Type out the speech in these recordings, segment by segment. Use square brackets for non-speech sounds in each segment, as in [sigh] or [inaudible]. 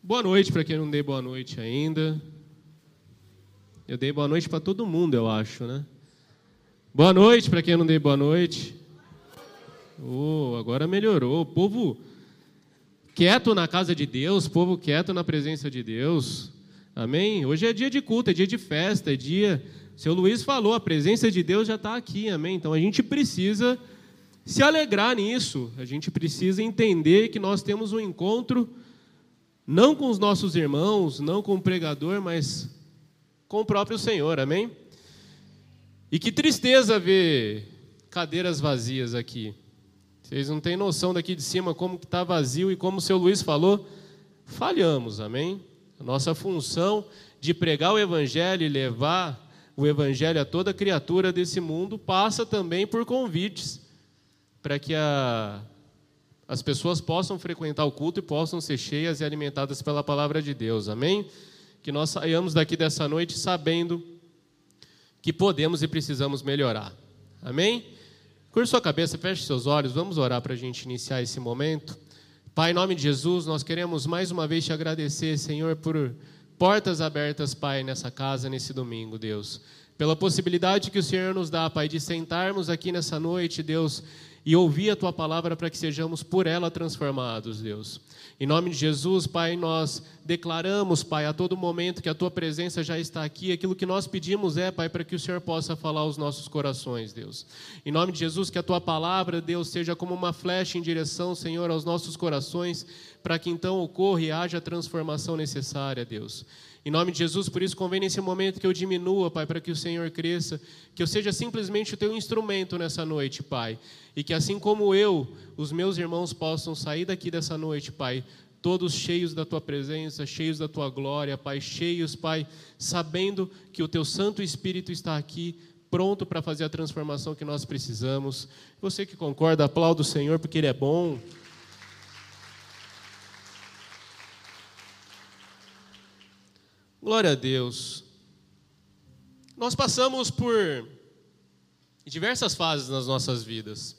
Boa noite para quem não dei boa noite ainda. Eu dei boa noite para todo mundo, eu acho, né? Boa noite para quem não dei boa noite. Oh, agora melhorou. Povo quieto na casa de Deus, povo quieto na presença de Deus. Amém? Hoje é dia de culto, é dia de festa, é dia. Seu Luiz falou, a presença de Deus já está aqui, amém? Então a gente precisa se alegrar nisso, a gente precisa entender que nós temos um encontro, não com os nossos irmãos, não com o pregador, mas com o próprio Senhor, amém? E que tristeza ver cadeiras vazias aqui. Vocês não têm noção daqui de cima como está vazio e como o seu Luiz falou, falhamos, amém? A nossa função de pregar o Evangelho e levar o Evangelho a toda criatura desse mundo passa também por convites, para que a, as pessoas possam frequentar o culto e possam ser cheias e alimentadas pela palavra de Deus, amém? Que nós saiamos daqui dessa noite sabendo que podemos e precisamos melhorar, amém? Curte sua cabeça, feche seus olhos, vamos orar para a gente iniciar esse momento. Pai, em nome de Jesus, nós queremos mais uma vez te agradecer, Senhor, por portas abertas, Pai, nessa casa, nesse domingo, Deus. Pela possibilidade que o Senhor nos dá, Pai, de sentarmos aqui nessa noite, Deus, e ouvir a tua palavra para que sejamos por ela transformados, Deus. Em nome de Jesus, Pai, nós declaramos, Pai, a todo momento que a tua presença já está aqui. Aquilo que nós pedimos é, Pai, para que o Senhor possa falar aos nossos corações, Deus. Em nome de Jesus, que a tua palavra, Deus, seja como uma flecha em direção, Senhor, aos nossos corações, para que então ocorra e haja a transformação necessária, Deus. Em nome de Jesus, por isso convém nesse momento que eu diminua, Pai, para que o Senhor cresça, que eu seja simplesmente o teu instrumento nessa noite, Pai. E que assim como eu, os meus irmãos possam sair daqui dessa noite, Pai, todos cheios da tua presença, cheios da tua glória, Pai, cheios, Pai, sabendo que o teu Santo Espírito está aqui, pronto para fazer a transformação que nós precisamos. Você que concorda, aplauda o Senhor porque Ele é bom. Glória a Deus. Nós passamos por diversas fases nas nossas vidas.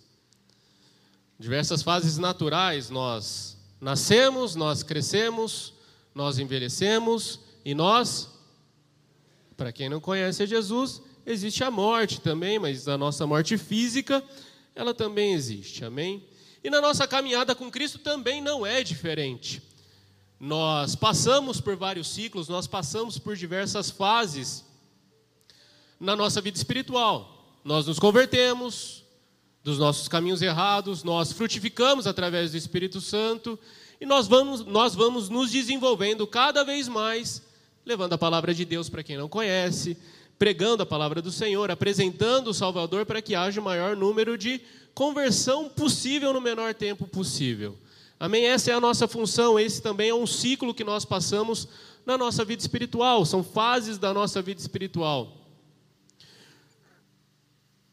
Diversas fases naturais, nós nascemos, nós crescemos, nós envelhecemos e nós, para quem não conhece Jesus, existe a morte também, mas a nossa morte física, ela também existe, amém? E na nossa caminhada com Cristo também não é diferente. Nós passamos por vários ciclos, nós passamos por diversas fases na nossa vida espiritual. Nós nos convertemos dos nossos caminhos errados, nós frutificamos através do Espírito Santo e nós vamos, nós vamos nos desenvolvendo cada vez mais, levando a palavra de Deus para quem não conhece, pregando a palavra do Senhor, apresentando o Salvador para que haja o maior número de conversão possível no menor tempo possível. Amém? Essa é a nossa função, esse também é um ciclo que nós passamos na nossa vida espiritual, são fases da nossa vida espiritual.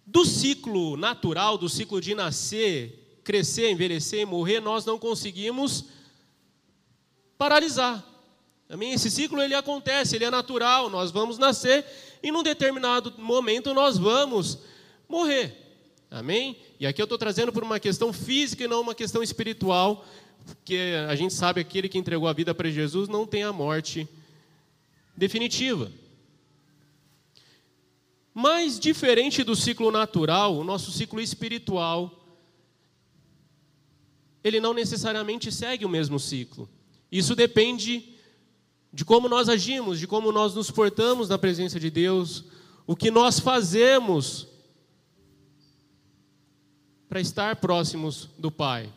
Do ciclo natural, do ciclo de nascer, crescer, envelhecer e morrer, nós não conseguimos paralisar. Amém? Esse ciclo ele acontece, ele é natural, nós vamos nascer e num determinado momento nós vamos morrer. Amém? E aqui eu estou trazendo por uma questão física e não uma questão espiritual, porque a gente sabe que aquele que entregou a vida para Jesus não tem a morte definitiva. Mas, diferente do ciclo natural, o nosso ciclo espiritual, ele não necessariamente segue o mesmo ciclo. Isso depende de como nós agimos, de como nós nos portamos na presença de Deus, o que nós fazemos para estar próximos do Pai.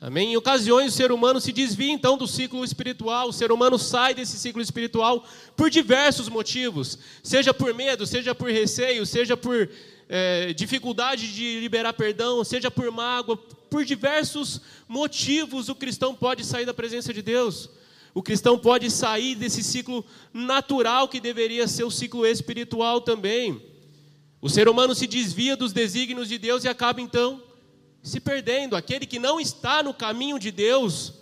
Amém? Em ocasiões, o ser humano se desvia então do ciclo espiritual, o ser humano sai desse ciclo espiritual por diversos motivos, seja por medo, seja por receio, seja por é, dificuldade de liberar perdão, seja por mágoa, por diversos motivos o cristão pode sair da presença de Deus. O cristão pode sair desse ciclo natural que deveria ser o ciclo espiritual também. O ser humano se desvia dos desígnios de Deus e acaba então se perdendo. Aquele que não está no caminho de Deus,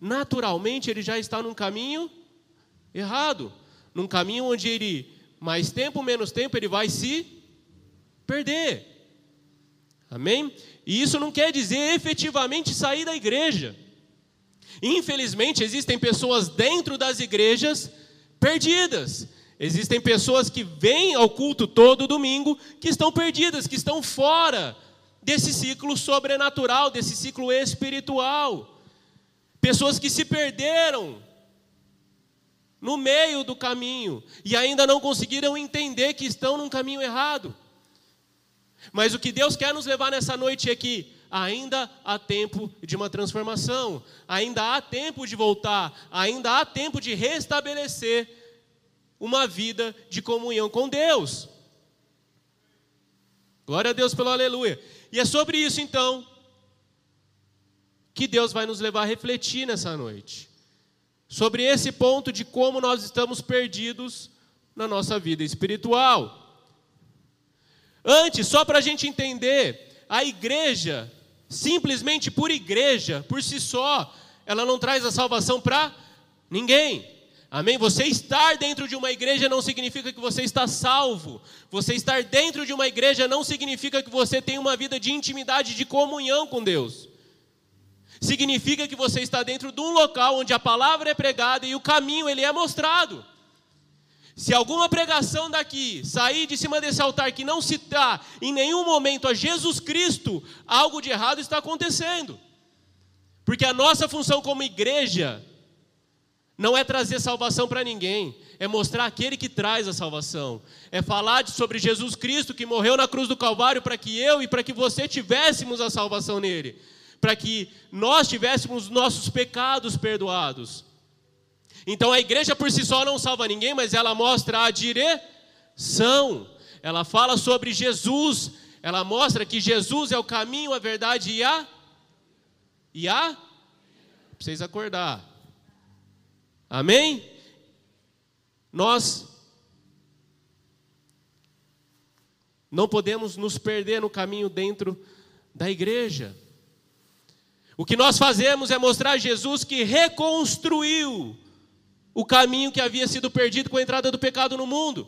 naturalmente ele já está num caminho errado, num caminho onde ele mais tempo, menos tempo, ele vai se perder. Amém? E isso não quer dizer efetivamente sair da igreja. Infelizmente, existem pessoas dentro das igrejas perdidas. Existem pessoas que vêm ao culto todo domingo que estão perdidas, que estão fora desse ciclo sobrenatural, desse ciclo espiritual. Pessoas que se perderam no meio do caminho e ainda não conseguiram entender que estão num caminho errado. Mas o que Deus quer nos levar nessa noite é que ainda há tempo de uma transformação, ainda há tempo de voltar, ainda há tempo de restabelecer uma vida de comunhão com Deus. Glória a Deus pelo aleluia. E é sobre isso então que Deus vai nos levar a refletir nessa noite. Sobre esse ponto de como nós estamos perdidos na nossa vida espiritual. Antes, só para a gente entender, a igreja, simplesmente por igreja, por si só, ela não traz a salvação para ninguém. Amém? Você estar dentro de uma igreja não significa que você está salvo. Você estar dentro de uma igreja não significa que você tem uma vida de intimidade, de comunhão com Deus. Significa que você está dentro de um local onde a palavra é pregada e o caminho ele é mostrado. Se alguma pregação daqui sair de cima desse altar que não citar em nenhum momento a Jesus Cristo, algo de errado está acontecendo. Porque a nossa função como igreja não é trazer salvação para ninguém, é mostrar aquele que traz a salvação, é falar sobre Jesus Cristo que morreu na cruz do Calvário para que eu e para que você tivéssemos a salvação nele, para que nós tivéssemos nossos pecados perdoados. Então a igreja por si só não salva ninguém, mas ela mostra a direção. Ela fala sobre Jesus, ela mostra que Jesus é o caminho, a verdade e a e a precisa acordar. Amém? Nós não podemos nos perder no caminho dentro da igreja. O que nós fazemos é mostrar Jesus que reconstruiu o caminho que havia sido perdido com a entrada do pecado no mundo.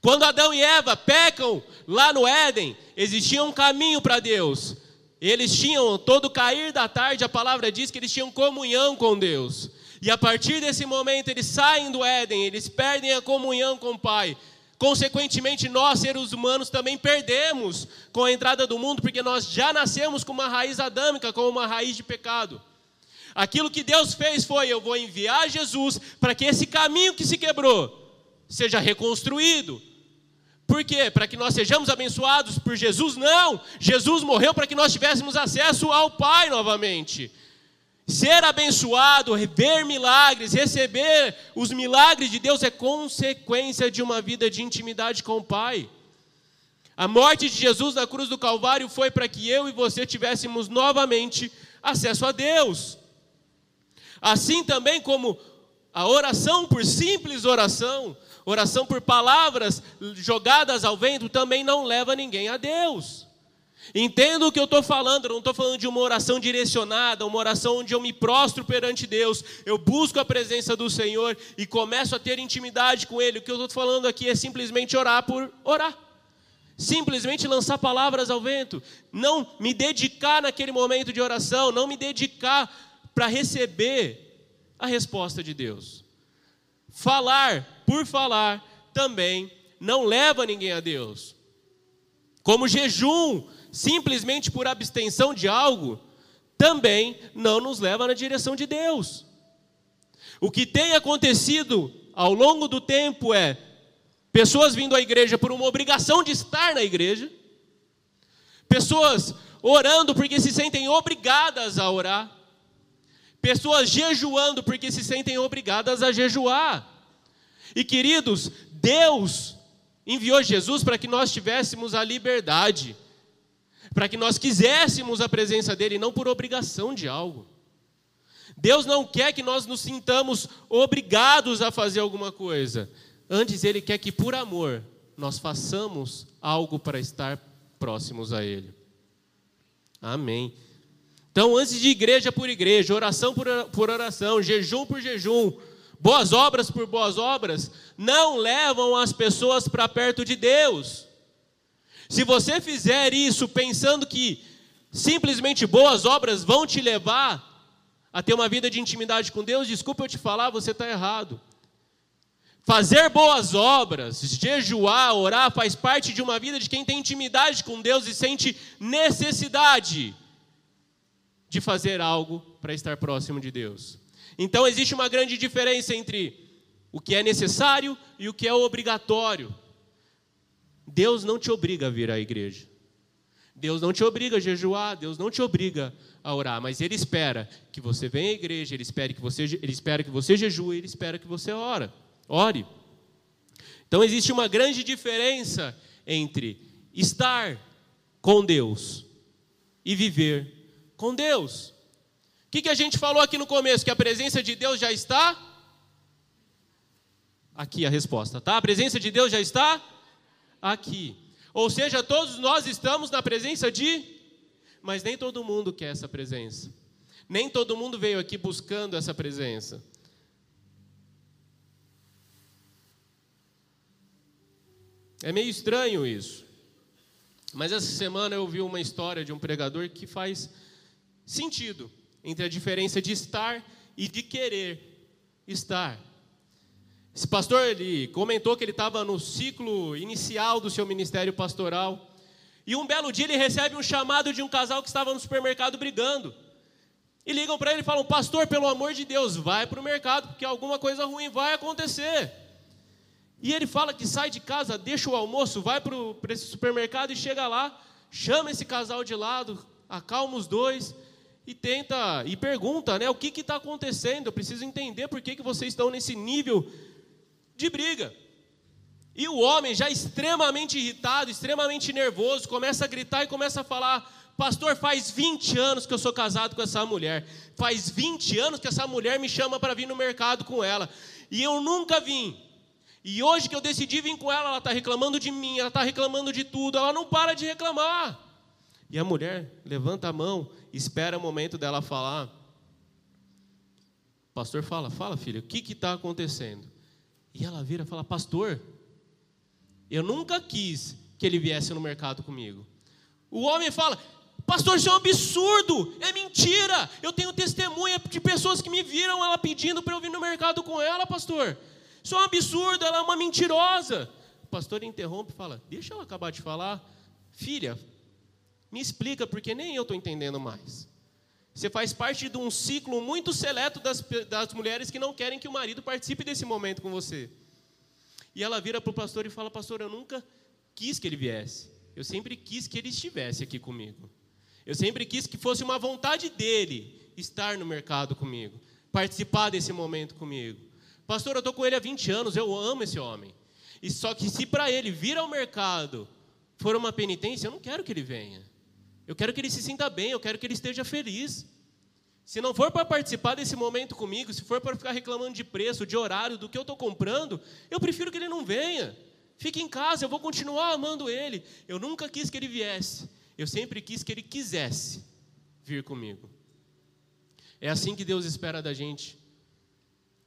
Quando Adão e Eva pecam lá no Éden, existia um caminho para Deus. Eles tinham, todo cair da tarde, a palavra diz que eles tinham comunhão com Deus. E a partir desse momento eles saem do Éden, eles perdem a comunhão com o Pai. Consequentemente, nós, seres humanos, também perdemos com a entrada do mundo, porque nós já nascemos com uma raiz adâmica, com uma raiz de pecado. Aquilo que Deus fez foi: eu vou enviar Jesus para que esse caminho que se quebrou seja reconstruído. Por quê? Para que nós sejamos abençoados por Jesus? Não! Jesus morreu para que nós tivéssemos acesso ao Pai novamente. Ser abençoado, ver milagres, receber os milagres de Deus é consequência de uma vida de intimidade com o Pai. A morte de Jesus na cruz do Calvário foi para que eu e você tivéssemos novamente acesso a Deus. Assim também como a oração por simples oração, oração por palavras jogadas ao vento, também não leva ninguém a Deus. Entenda o que eu estou falando, eu não estou falando de uma oração direcionada, uma oração onde eu me prostro perante Deus, eu busco a presença do Senhor e começo a ter intimidade com Ele. O que eu estou falando aqui é simplesmente orar por orar. Simplesmente lançar palavras ao vento, não me dedicar naquele momento de oração, não me dedicar para receber a resposta de Deus. Falar por falar também não leva ninguém a Deus. Como jejum, simplesmente por abstenção de algo, também não nos leva na direção de Deus. O que tem acontecido ao longo do tempo é pessoas vindo à igreja por uma obrigação de estar na igreja, pessoas orando porque se sentem obrigadas a orar, Pessoas jejuando porque se sentem obrigadas a jejuar. E queridos, Deus enviou Jesus para que nós tivéssemos a liberdade, para que nós quiséssemos a presença dEle, não por obrigação de algo. Deus não quer que nós nos sintamos obrigados a fazer alguma coisa. Antes, Ele quer que, por amor, nós façamos algo para estar próximos a Ele. Amém. Então, antes de igreja por igreja, oração por oração, jejum por jejum, boas obras por boas obras, não levam as pessoas para perto de Deus. Se você fizer isso pensando que simplesmente boas obras vão te levar a ter uma vida de intimidade com Deus, desculpa eu te falar, você está errado. Fazer boas obras, jejuar, orar, faz parte de uma vida de quem tem intimidade com Deus e sente necessidade de fazer algo para estar próximo de Deus. Então existe uma grande diferença entre o que é necessário e o que é obrigatório. Deus não te obriga a vir à igreja. Deus não te obriga a jejuar, Deus não te obriga a orar, mas Ele espera que você venha à igreja, Ele espera que você, ele espera que você jejue, Ele espera que você ora, ore. Então existe uma grande diferença entre estar com Deus e viver com Deus. O que, que a gente falou aqui no começo? Que a presença de Deus já está? Aqui a resposta, tá? A presença de Deus já está aqui. Ou seja, todos nós estamos na presença de, mas nem todo mundo quer essa presença. Nem todo mundo veio aqui buscando essa presença. É meio estranho isso. Mas essa semana eu vi uma história de um pregador que faz sentido entre a diferença de estar e de querer estar. Esse pastor ele comentou que ele estava no ciclo inicial do seu ministério pastoral. E um belo dia ele recebe um chamado de um casal que estava no supermercado brigando. E ligam para ele e falam: Pastor, pelo amor de Deus, vai para o mercado, porque alguma coisa ruim vai acontecer. E ele fala que sai de casa, deixa o almoço, vai para esse supermercado e chega lá, chama esse casal de lado, acalma os dois e tenta e pergunta, né, o que está acontecendo? Eu preciso entender por que, que vocês estão nesse nível de briga. E o homem, já extremamente irritado, extremamente nervoso, começa a gritar e começa a falar: Pastor, faz 20 anos que eu sou casado com essa mulher. Faz 20 anos que essa mulher me chama para vir no mercado com ela. E eu nunca vim. E hoje que eu decidi vir com ela, ela está reclamando de mim, ela está reclamando de tudo, ela não para de reclamar. E a mulher levanta a mão, espera o momento dela falar. O pastor fala: Fala, filha, o que está acontecendo? E ela vira e fala: Pastor, eu nunca quis que ele viesse no mercado comigo. O homem fala: Pastor, isso é um absurdo, é mentira. Eu tenho testemunha de pessoas que me viram ela pedindo para eu vir no mercado com ela, pastor. Isso é um absurdo, ela é uma mentirosa. O pastor interrompe e fala: Deixa ela acabar de falar. Filha, me explica, porque nem eu estou entendendo mais. Você faz parte de um ciclo muito seleto das, das mulheres que não querem que o marido participe desse momento com você. E ela vira para o pastor e fala: Pastor, eu nunca quis que ele viesse. Eu sempre quis que ele estivesse aqui comigo. Eu sempre quis que fosse uma vontade dele estar no mercado comigo, participar desse momento comigo. Pastor, eu estou com ele há 20 anos, eu amo esse homem. E só que se para ele vir ao mercado for uma penitência, eu não quero que ele venha. Eu quero que ele se sinta bem, eu quero que ele esteja feliz. Se não for para participar desse momento comigo, se for para ficar reclamando de preço, de horário, do que eu estou comprando, eu prefiro que ele não venha. Fique em casa, eu vou continuar amando ele. Eu nunca quis que ele viesse, eu sempre quis que ele quisesse vir comigo. É assim que Deus espera da gente.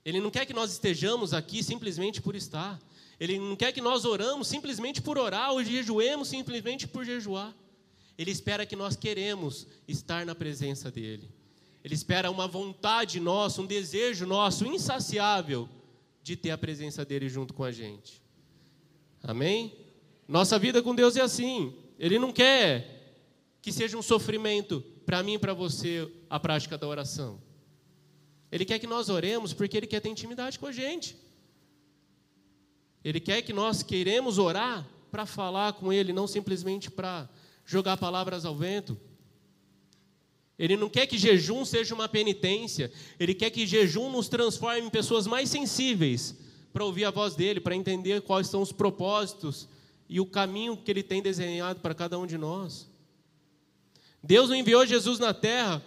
Ele não quer que nós estejamos aqui simplesmente por estar. Ele não quer que nós oramos simplesmente por orar ou jejuemos simplesmente por jejuar. Ele espera que nós queremos estar na presença dele. Ele espera uma vontade nossa, um desejo nosso insaciável de ter a presença dele junto com a gente. Amém? Nossa vida com Deus é assim. Ele não quer que seja um sofrimento para mim e para você a prática da oração. Ele quer que nós oremos porque ele quer ter intimidade com a gente. Ele quer que nós queremos orar para falar com ele, não simplesmente para jogar palavras ao vento. Ele não quer que jejum seja uma penitência, ele quer que jejum nos transforme em pessoas mais sensíveis para ouvir a voz dele, para entender quais são os propósitos e o caminho que ele tem desenhado para cada um de nós. Deus não enviou Jesus na terra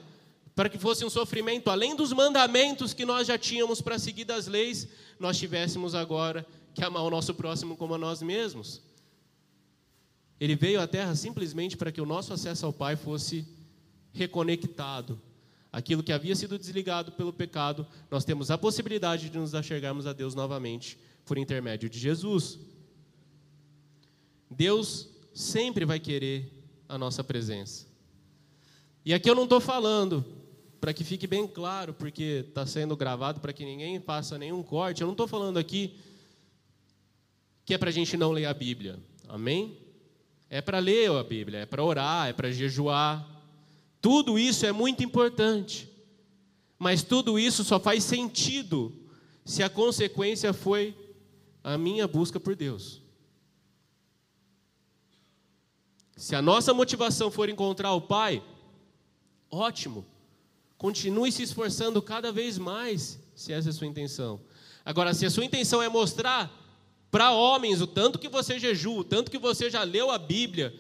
para que fosse um sofrimento além dos mandamentos que nós já tínhamos para seguir das leis, nós tivéssemos agora que amar o nosso próximo como a nós mesmos. Ele veio à Terra simplesmente para que o nosso acesso ao Pai fosse reconectado. Aquilo que havia sido desligado pelo pecado, nós temos a possibilidade de nos enxergarmos a Deus novamente por intermédio de Jesus. Deus sempre vai querer a nossa presença. E aqui eu não estou falando para que fique bem claro, porque está sendo gravado para que ninguém faça nenhum corte, eu não estou falando aqui que é para a gente não ler a Bíblia, amém? É para ler a Bíblia, é para orar, é para jejuar. Tudo isso é muito importante, mas tudo isso só faz sentido se a consequência foi a minha busca por Deus. Se a nossa motivação for encontrar o Pai, ótimo. Continue se esforçando cada vez mais, se essa é a sua intenção. Agora, se a sua intenção é mostrar para homens o tanto que você jejua, o tanto que você já leu a Bíblia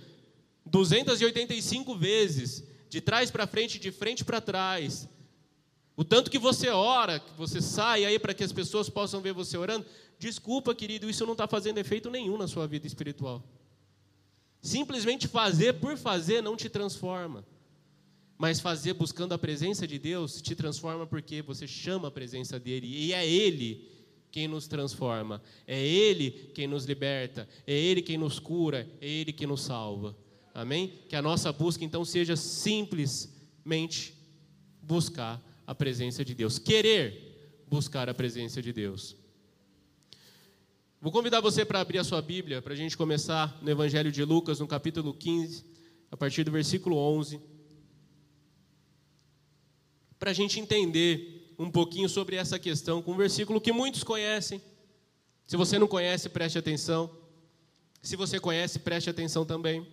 285 vezes, de trás para frente, de frente para trás, o tanto que você ora, que você sai aí para que as pessoas possam ver você orando, desculpa, querido, isso não está fazendo efeito nenhum na sua vida espiritual. Simplesmente fazer por fazer não te transforma. Mas fazer buscando a presença de Deus te transforma porque você chama a presença dele e é ele quem nos transforma, é ele quem nos liberta, é ele quem nos cura, é ele quem nos salva. Amém? Que a nossa busca então seja simplesmente buscar a presença de Deus, querer buscar a presença de Deus. Vou convidar você para abrir a sua Bíblia, para a gente começar no Evangelho de Lucas, no capítulo 15, a partir do versículo 11 para a gente entender um pouquinho sobre essa questão com um versículo que muitos conhecem. Se você não conhece, preste atenção. Se você conhece, preste atenção também.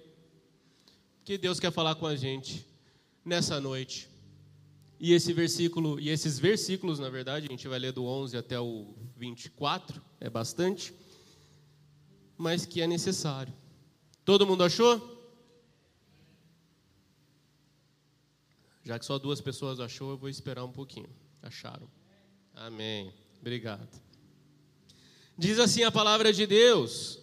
Que Deus quer falar com a gente nessa noite. E esse versículo, e esses versículos, na verdade, a gente vai ler do 11 até o 24, é bastante, mas que é necessário. Todo mundo achou? Já que só duas pessoas achou, eu vou esperar um pouquinho. Acharam? Amém. Obrigado. Diz assim a palavra de Deus.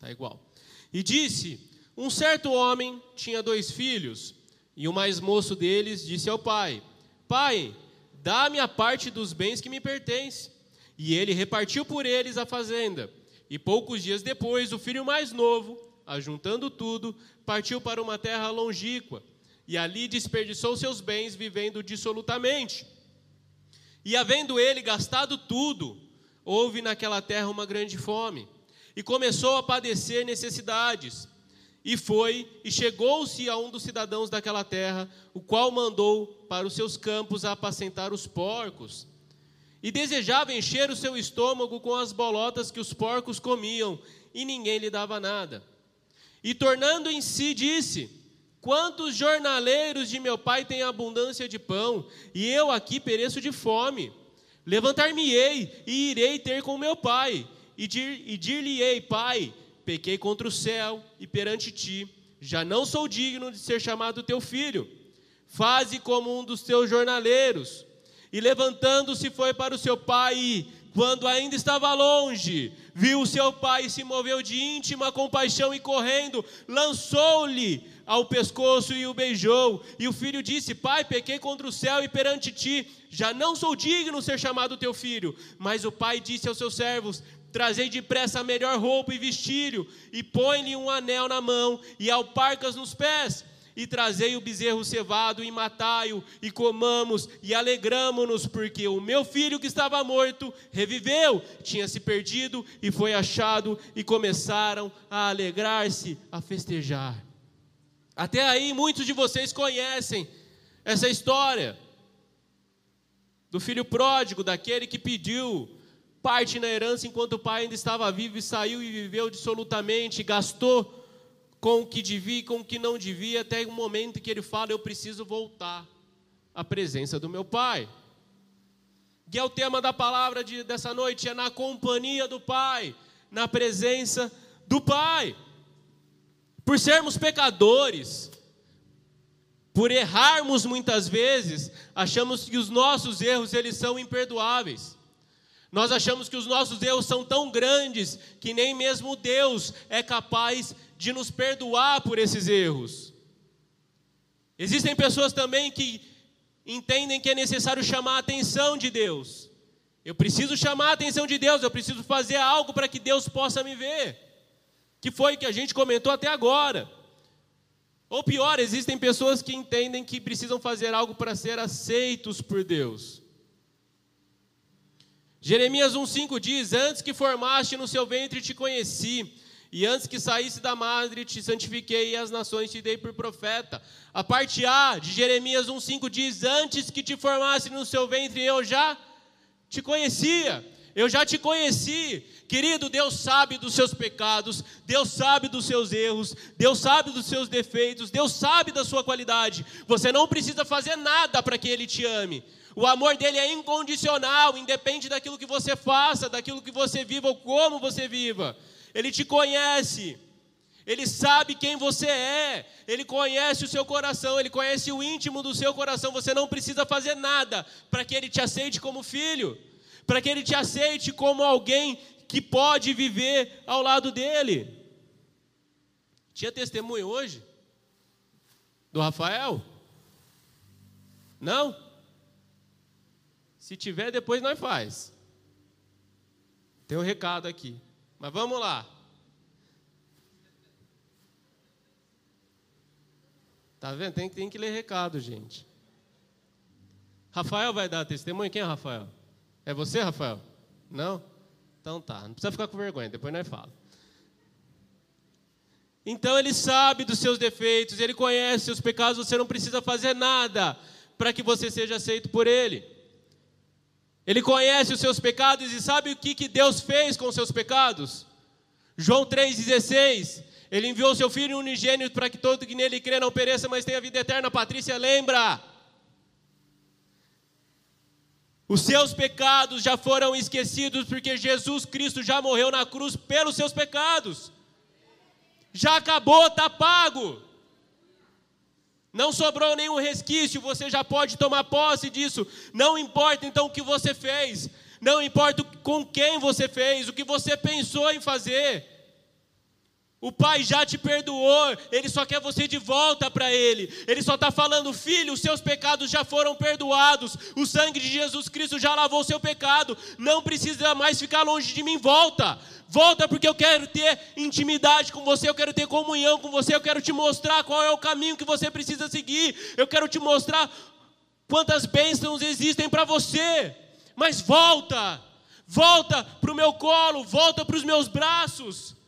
Tá igual. E disse: Um certo homem tinha dois filhos, e o mais moço deles disse ao pai: Pai, dá-me a parte dos bens que me pertence. E ele repartiu por eles a fazenda. E poucos dias depois, o filho mais novo, ajuntando tudo, partiu para uma terra longínqua e ali desperdiçou seus bens vivendo dissolutamente. E havendo ele gastado tudo, houve naquela terra uma grande fome, e começou a padecer necessidades. E foi e chegou-se a um dos cidadãos daquela terra, o qual mandou para os seus campos apacentar os porcos. E desejava encher o seu estômago com as bolotas que os porcos comiam, e ninguém lhe dava nada. E tornando em si, disse: Quantos jornaleiros de meu pai têm abundância de pão, e eu aqui pereço de fome? Levantar-me-ei e irei ter com meu pai, e dir-lhe-ei, pai, pequei contra o céu e perante ti, já não sou digno de ser chamado teu filho. Faze como um dos teus jornaleiros. E levantando-se foi para o seu pai, e, quando ainda estava longe, viu seu pai e se moveu de íntima compaixão e correndo, lançou-lhe ao pescoço e o beijou. E o filho disse: Pai, pequei contra o céu e perante ti, já não sou digno de ser chamado teu filho. Mas o pai disse aos seus servos: Trazei depressa a melhor roupa e vestilho, e põe-lhe um anel na mão e alparcas nos pés. E trazei o bezerro cevado e matai-o, e comamos e alegramo-nos, porque o meu filho que estava morto reviveu, tinha se perdido e foi achado, e começaram a alegrar-se, a festejar. Até aí, muitos de vocês conhecem essa história do filho pródigo, daquele que pediu parte na herança enquanto o pai ainda estava vivo e saiu e viveu dissolutamente, gastou com o que devia e com o que não devia, até o momento que ele fala: Eu preciso voltar à presença do meu pai. Que é o tema da palavra de, dessa noite: é na companhia do pai, na presença do pai. Por sermos pecadores, por errarmos muitas vezes, achamos que os nossos erros eles são imperdoáveis. Nós achamos que os nossos erros são tão grandes que nem mesmo Deus é capaz de nos perdoar por esses erros. Existem pessoas também que entendem que é necessário chamar a atenção de Deus. Eu preciso chamar a atenção de Deus, eu preciso fazer algo para que Deus possa me ver que foi que a gente comentou até agora. Ou pior, existem pessoas que entendem que precisam fazer algo para ser aceitos por Deus. Jeremias 1,5 diz: Antes que formaste no seu ventre te conheci, e antes que saísse da madre te santifiquei, e as nações te dei por profeta. A parte A de Jeremias 1,5 diz: Antes que te formasse no seu ventre eu já te conhecia. Eu já te conheci, querido. Deus sabe dos seus pecados, Deus sabe dos seus erros, Deus sabe dos seus defeitos, Deus sabe da sua qualidade. Você não precisa fazer nada para que Ele te ame. O amor dele é incondicional, independe daquilo que você faça, daquilo que você viva ou como você viva. Ele te conhece, ele sabe quem você é, ele conhece o seu coração, ele conhece o íntimo do seu coração. Você não precisa fazer nada para que ele te aceite como filho para que ele te aceite como alguém que pode viver ao lado dele. Tinha testemunho hoje? Do Rafael? Não? Se tiver, depois nós faz. Tem um recado aqui. Mas vamos lá. Tá vendo? Tem, tem que ler recado, gente. Rafael vai dar testemunho? Quem é Rafael? É você, Rafael? Não? Então tá, não precisa ficar com vergonha, depois nós fala. Então ele sabe dos seus defeitos, ele conhece seus pecados, você não precisa fazer nada para que você seja aceito por ele. Ele conhece os seus pecados e sabe o que, que Deus fez com os seus pecados? João 3,16. Ele enviou seu filho unigênito para que todo que nele crê não pereça, mas tenha vida eterna. Patrícia, lembra? Os seus pecados já foram esquecidos porque Jesus Cristo já morreu na cruz pelos seus pecados. Já acabou, está pago. Não sobrou nenhum resquício, você já pode tomar posse disso. Não importa então o que você fez, não importa com quem você fez, o que você pensou em fazer. O Pai já te perdoou, Ele só quer você de volta para Ele. Ele só está falando, filho, os seus pecados já foram perdoados. O sangue de Jesus Cristo já lavou o seu pecado. Não precisa mais ficar longe de mim. Volta, volta, porque eu quero ter intimidade com você, eu quero ter comunhão com você, eu quero te mostrar qual é o caminho que você precisa seguir. Eu quero te mostrar quantas bênçãos existem para você. Mas volta, volta para o meu colo, volta para os meus braços.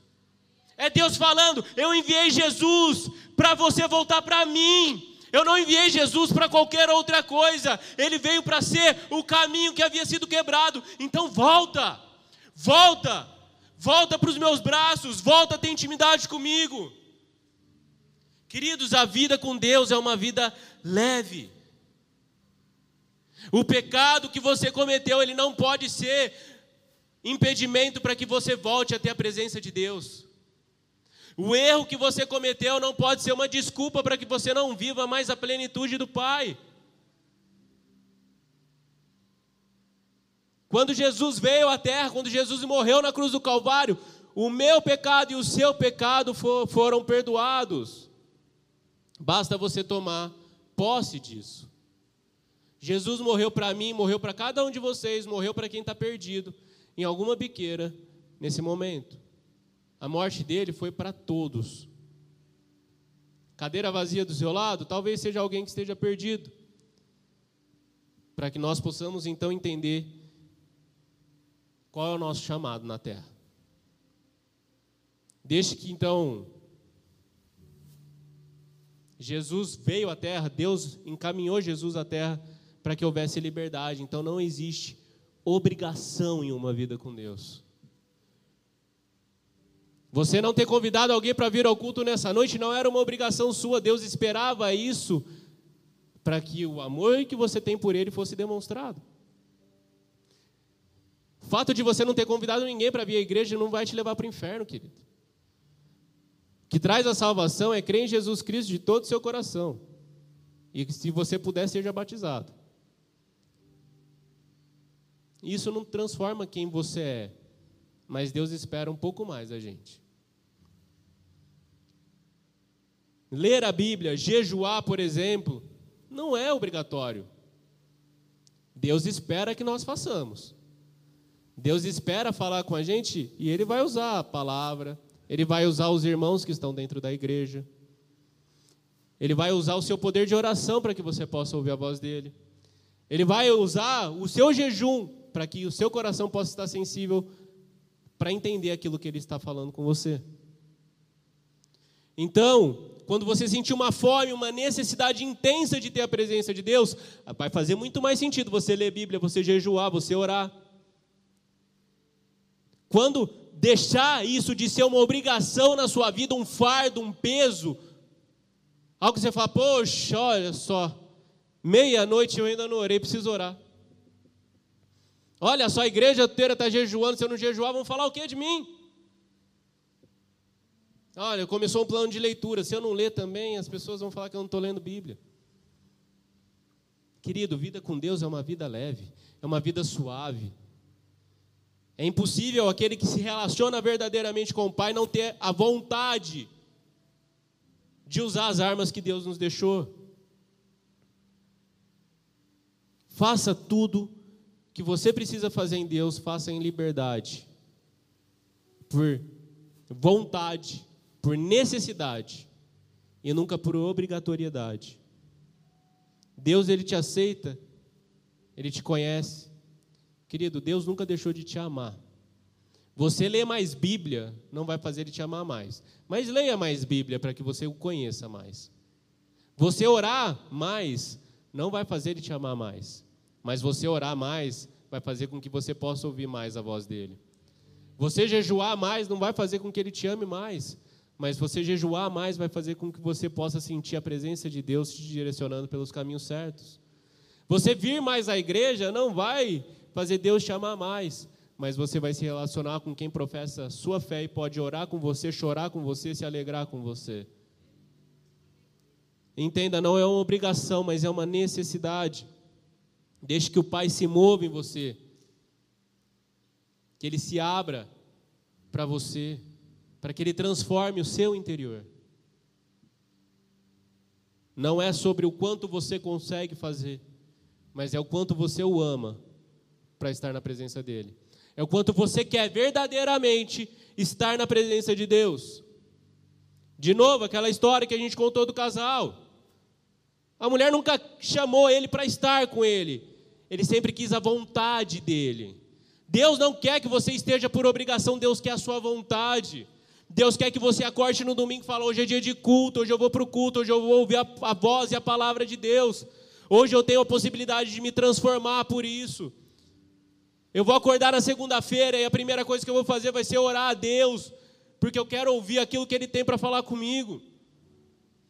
É Deus falando: eu enviei Jesus para você voltar para mim. Eu não enviei Jesus para qualquer outra coisa. Ele veio para ser o caminho que havia sido quebrado. Então volta, volta, volta para os meus braços, volta a ter intimidade comigo. Queridos, a vida com Deus é uma vida leve. O pecado que você cometeu, ele não pode ser impedimento para que você volte a ter a presença de Deus. O erro que você cometeu não pode ser uma desculpa para que você não viva mais a plenitude do Pai. Quando Jesus veio à terra, quando Jesus morreu na cruz do Calvário, o meu pecado e o seu pecado foram perdoados. Basta você tomar posse disso. Jesus morreu para mim, morreu para cada um de vocês, morreu para quem está perdido em alguma biqueira nesse momento. A morte dele foi para todos. Cadeira vazia do seu lado, talvez seja alguém que esteja perdido. Para que nós possamos então entender qual é o nosso chamado na terra. Deixe que então Jesus veio à terra, Deus encaminhou Jesus à terra para que houvesse liberdade. Então não existe obrigação em uma vida com Deus. Você não ter convidado alguém para vir ao culto nessa noite não era uma obrigação sua, Deus esperava isso para que o amor que você tem por Ele fosse demonstrado. O fato de você não ter convidado ninguém para vir à igreja não vai te levar para o inferno, querido. O que traz a salvação é crer em Jesus Cristo de todo o seu coração. E se você puder, seja batizado. Isso não transforma quem você é, mas Deus espera um pouco mais da gente. Ler a Bíblia, jejuar, por exemplo, não é obrigatório. Deus espera que nós façamos. Deus espera falar com a gente e Ele vai usar a palavra, Ele vai usar os irmãos que estão dentro da igreja. Ele vai usar o seu poder de oração para que você possa ouvir a voz dele. Ele vai usar o seu jejum para que o seu coração possa estar sensível para entender aquilo que ele está falando com você. Então, quando você sentir uma fome, uma necessidade intensa de ter a presença de Deus, vai fazer muito mais sentido você ler Bíblia, você jejuar, você orar. Quando deixar isso de ser uma obrigação na sua vida, um fardo, um peso, algo que você fala, poxa, olha só, meia-noite eu ainda não orei, preciso orar. Olha só, a igreja inteira está jejuando, se eu não jejuar, vão falar o que de mim? Olha, começou um plano de leitura, se eu não ler também, as pessoas vão falar que eu não estou lendo Bíblia. Querido, vida com Deus é uma vida leve, é uma vida suave. É impossível aquele que se relaciona verdadeiramente com o Pai não ter a vontade de usar as armas que Deus nos deixou. Faça tudo que você precisa fazer em Deus, faça em liberdade, por vontade, por necessidade e nunca por obrigatoriedade. Deus ele te aceita, ele te conhece. Querido, Deus nunca deixou de te amar. Você ler mais Bíblia não vai fazer ele te amar mais, mas leia mais Bíblia para que você o conheça mais. Você orar mais não vai fazer ele te amar mais. Mas você orar mais vai fazer com que você possa ouvir mais a voz dele. Você jejuar mais não vai fazer com que ele te ame mais, mas você jejuar mais vai fazer com que você possa sentir a presença de Deus te direcionando pelos caminhos certos. Você vir mais à igreja não vai fazer Deus te amar mais, mas você vai se relacionar com quem professa sua fé e pode orar com você, chorar com você, se alegrar com você. Entenda, não é uma obrigação, mas é uma necessidade. Deixe que o Pai se mova em você. Que Ele se abra para você, para que Ele transforme o seu interior. Não é sobre o quanto você consegue fazer, mas é o quanto você o ama para estar na presença dEle. É o quanto você quer verdadeiramente estar na presença de Deus. De novo, aquela história que a gente contou do casal. A mulher nunca chamou ele para estar com ele, ele sempre quis a vontade dele. Deus não quer que você esteja por obrigação, Deus quer a sua vontade. Deus quer que você acorde no domingo e fale: hoje é dia de culto, hoje eu vou para o culto, hoje eu vou ouvir a, a voz e a palavra de Deus. Hoje eu tenho a possibilidade de me transformar por isso. Eu vou acordar na segunda-feira e a primeira coisa que eu vou fazer vai ser orar a Deus, porque eu quero ouvir aquilo que Ele tem para falar comigo.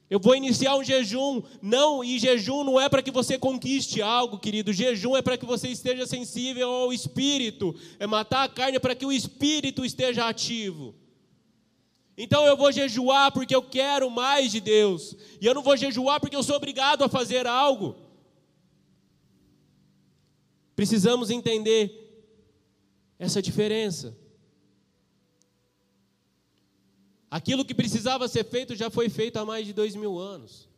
Eu vou iniciar um jejum. Não, e jejum não é para que você conquiste algo, querido. Jejum é para que você esteja sensível ao espírito. É matar a carne para que o espírito esteja ativo. Então eu vou jejuar porque eu quero mais de Deus. E eu não vou jejuar porque eu sou obrigado a fazer algo. Precisamos entender essa diferença. Aquilo que precisava ser feito já foi feito há mais de dois mil anos.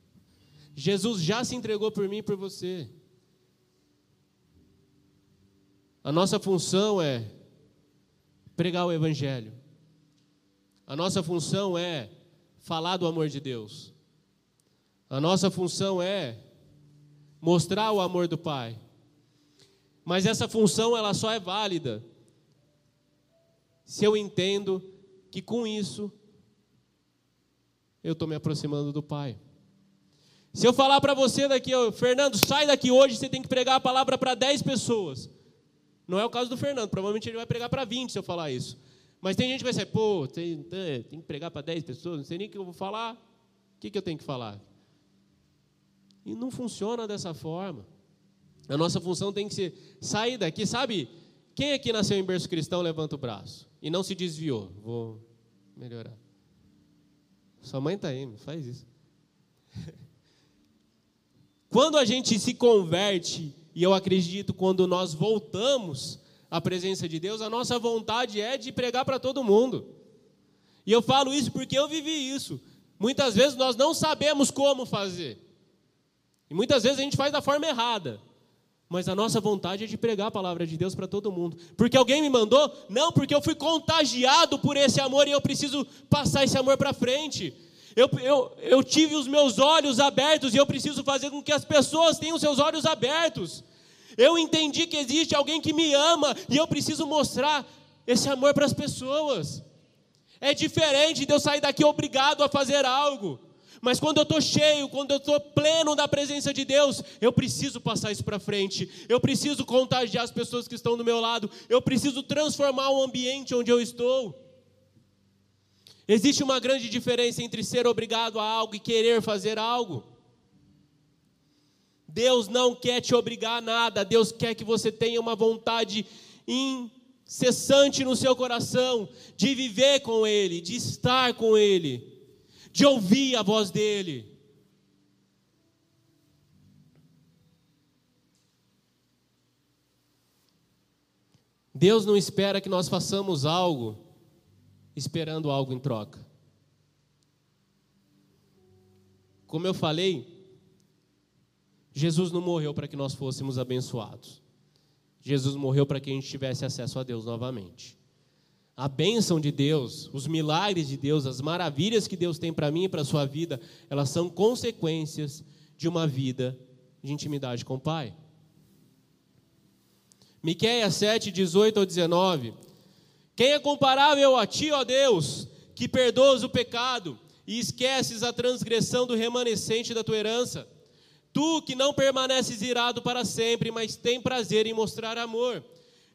Jesus já se entregou por mim e por você. A nossa função é pregar o Evangelho. A nossa função é falar do amor de Deus. A nossa função é mostrar o amor do Pai. Mas essa função ela só é válida se eu entendo que com isso eu estou me aproximando do Pai. Se eu falar para você daqui, Fernando, sai daqui hoje, você tem que pregar a palavra para 10 pessoas. Não é o caso do Fernando, provavelmente ele vai pregar para 20 se eu falar isso. Mas tem gente que vai dizer, pô, tem, tem que pregar para 10 pessoas, não sei nem o que eu vou falar. O que, que eu tenho que falar? E não funciona dessa forma. A nossa função tem que ser sair daqui, sabe? Quem aqui nasceu em berço cristão, levanta o braço. E não se desviou. Vou melhorar. Sua mãe está aí, faz isso. [laughs] Quando a gente se converte, e eu acredito quando nós voltamos à presença de Deus, a nossa vontade é de pregar para todo mundo. E eu falo isso porque eu vivi isso. Muitas vezes nós não sabemos como fazer. E muitas vezes a gente faz da forma errada. Mas a nossa vontade é de pregar a palavra de Deus para todo mundo. Porque alguém me mandou? Não, porque eu fui contagiado por esse amor e eu preciso passar esse amor para frente. Eu, eu, eu tive os meus olhos abertos e eu preciso fazer com que as pessoas tenham seus olhos abertos. Eu entendi que existe alguém que me ama e eu preciso mostrar esse amor para as pessoas. É diferente de eu sair daqui obrigado a fazer algo. Mas quando eu estou cheio, quando eu estou pleno da presença de Deus, eu preciso passar isso para frente. Eu preciso contagiar as pessoas que estão do meu lado. Eu preciso transformar o ambiente onde eu estou. Existe uma grande diferença entre ser obrigado a algo e querer fazer algo. Deus não quer te obrigar a nada, Deus quer que você tenha uma vontade incessante no seu coração de viver com Ele, de estar com Ele, de ouvir a voz dEle. Deus não espera que nós façamos algo esperando algo em troca. Como eu falei, Jesus não morreu para que nós fôssemos abençoados. Jesus morreu para que a gente tivesse acesso a Deus novamente. A bênção de Deus, os milagres de Deus, as maravilhas que Deus tem para mim e para a sua vida, elas são consequências de uma vida de intimidade com o Pai. Miqueias 7, 18 ou 19 quem é comparável a ti, ó Deus, que perdoas o pecado e esqueces a transgressão do remanescente da tua herança? Tu que não permaneces irado para sempre, mas tem prazer em mostrar amor.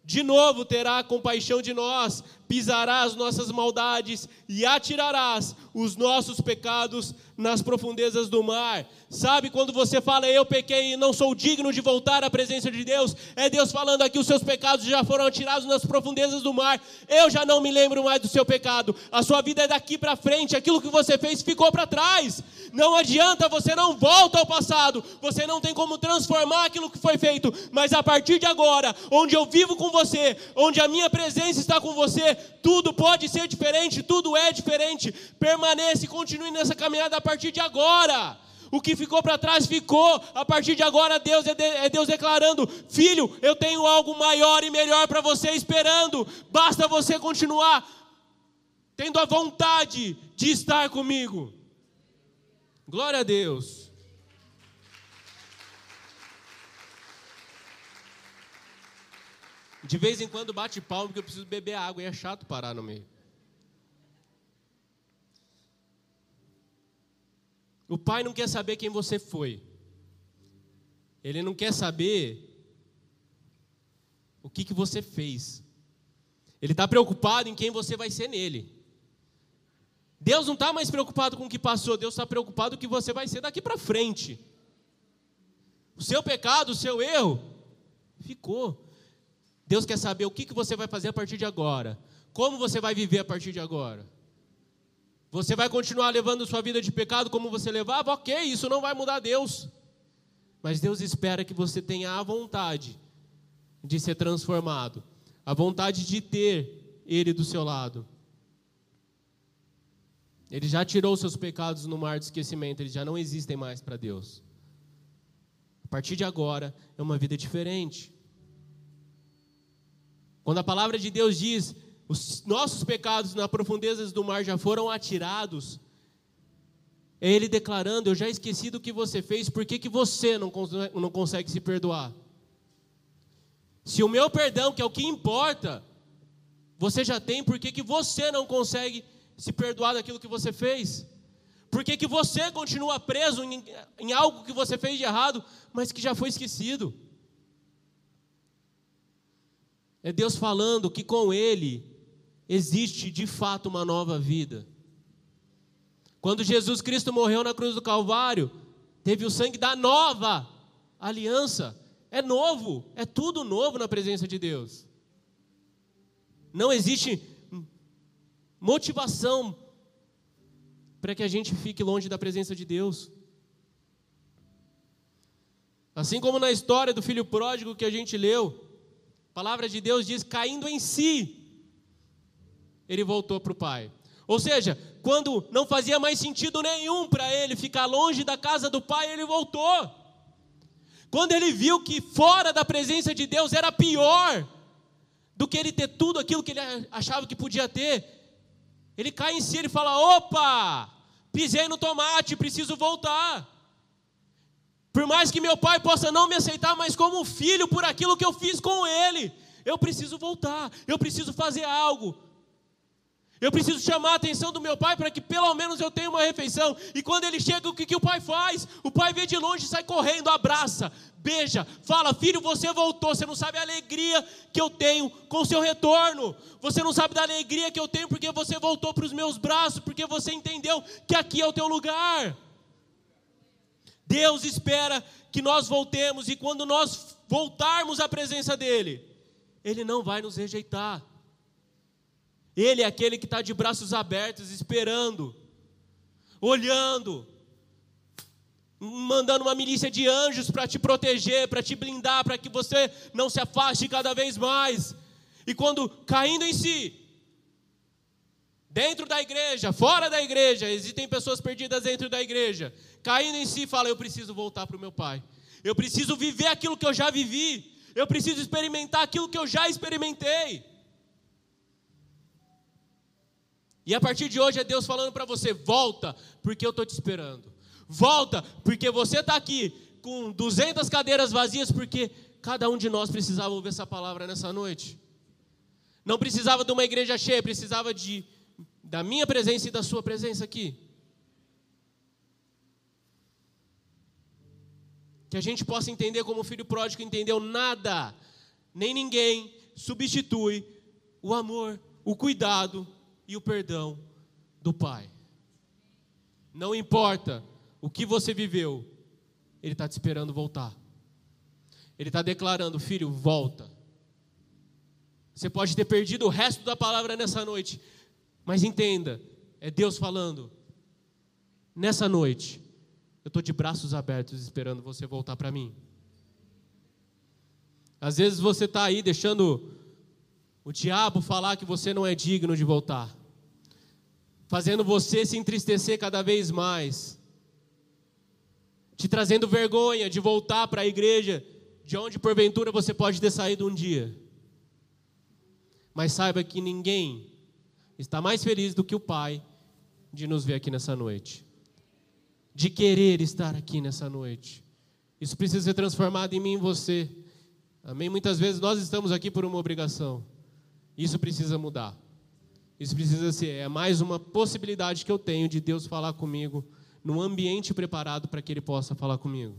De novo terá compaixão de nós, pisarás nossas maldades e atirarás os nossos pecados nas profundezas do mar. Sabe quando você fala, eu pequei e não sou digno de voltar à presença de Deus? É Deus falando aqui, os seus pecados já foram atirados nas profundezas do mar. Eu já não me lembro mais do seu pecado. A sua vida é daqui para frente. Aquilo que você fez ficou para trás. Não adianta, você não volta ao passado. Você não tem como transformar aquilo que foi feito. Mas a partir de agora, onde eu vivo com você, onde a minha presença está com você, tudo pode ser diferente, tudo é diferente. Permaneça e continue nessa caminhada a partir de agora. O que ficou para trás ficou. A partir de agora, Deus é, de, é Deus declarando: Filho, eu tenho algo maior e melhor para você esperando. Basta você continuar tendo a vontade de estar comigo. Glória a Deus. De vez em quando bate palmo porque eu preciso beber água e é chato parar no meio. O pai não quer saber quem você foi. Ele não quer saber o que, que você fez. Ele está preocupado em quem você vai ser nele. Deus não está mais preocupado com o que passou, Deus está preocupado com o que você vai ser daqui para frente. O seu pecado, o seu erro, ficou. Deus quer saber o que, que você vai fazer a partir de agora. Como você vai viver a partir de agora. Você vai continuar levando sua vida de pecado como você levava? Ok, isso não vai mudar Deus. Mas Deus espera que você tenha a vontade de ser transformado, a vontade de ter Ele do seu lado. Ele já tirou seus pecados no mar de esquecimento, eles já não existem mais para Deus. A partir de agora é uma vida diferente. Quando a palavra de Deus diz: os nossos pecados na profundezas do mar já foram atirados, é Ele declarando: Eu já esqueci do que você fez, por que, que você não, não consegue se perdoar? Se o meu perdão, que é o que importa, você já tem, por que, que você não consegue se perdoar daquilo que você fez? Por que, que você continua preso em, em algo que você fez de errado, mas que já foi esquecido? É Deus falando que com Ele existe de fato uma nova vida. Quando Jesus Cristo morreu na cruz do Calvário, teve o sangue da nova aliança. É novo, é tudo novo na presença de Deus. Não existe motivação para que a gente fique longe da presença de Deus. Assim como na história do filho pródigo que a gente leu, a palavra de Deus diz: caindo em si, ele voltou para o pai. Ou seja, quando não fazia mais sentido nenhum para ele ficar longe da casa do pai, ele voltou. Quando ele viu que fora da presença de Deus era pior do que ele ter tudo aquilo que ele achava que podia ter, ele cai em si, ele fala: opa, pisei no tomate, preciso voltar. Por mais que meu pai possa não me aceitar mais como filho por aquilo que eu fiz com ele, eu preciso voltar, eu preciso fazer algo. Eu preciso chamar a atenção do meu pai para que pelo menos eu tenha uma refeição. E quando ele chega, o que, que o pai faz? O pai vê de longe sai correndo, abraça, beija, fala: Filho, você voltou. Você não sabe a alegria que eu tenho com o seu retorno. Você não sabe da alegria que eu tenho porque você voltou para os meus braços, porque você entendeu que aqui é o teu lugar. Deus espera que nós voltemos e quando nós voltarmos à presença dEle, Ele não vai nos rejeitar. Ele é aquele que está de braços abertos, esperando, olhando, mandando uma milícia de anjos para te proteger, para te blindar, para que você não se afaste cada vez mais. E quando caindo em si, dentro da igreja, fora da igreja, existem pessoas perdidas dentro da igreja, caindo em si, fala: Eu preciso voltar para o meu pai, eu preciso viver aquilo que eu já vivi, eu preciso experimentar aquilo que eu já experimentei. E a partir de hoje é Deus falando para você: volta, porque eu estou te esperando. Volta, porque você está aqui com 200 cadeiras vazias, porque cada um de nós precisava ouvir essa palavra nessa noite. Não precisava de uma igreja cheia, precisava de, da minha presença e da sua presença aqui. Que a gente possa entender como o filho pródigo entendeu: nada, nem ninguém substitui o amor, o cuidado e o perdão do Pai. Não importa o que você viveu, Ele está te esperando voltar. Ele está declarando, filho, volta. Você pode ter perdido o resto da palavra nessa noite, mas entenda, é Deus falando. Nessa noite, eu estou de braços abertos esperando você voltar para mim. Às vezes você está aí deixando o diabo falar que você não é digno de voltar fazendo você se entristecer cada vez mais, te trazendo vergonha de voltar para a igreja, de onde porventura você pode ter saído um dia. Mas saiba que ninguém está mais feliz do que o Pai de nos ver aqui nessa noite, de querer estar aqui nessa noite. Isso precisa ser transformado em mim e em você. Amém? Muitas vezes nós estamos aqui por uma obrigação. Isso precisa mudar. Isso precisa ser, é mais uma possibilidade que eu tenho de Deus falar comigo num ambiente preparado para que Ele possa falar comigo.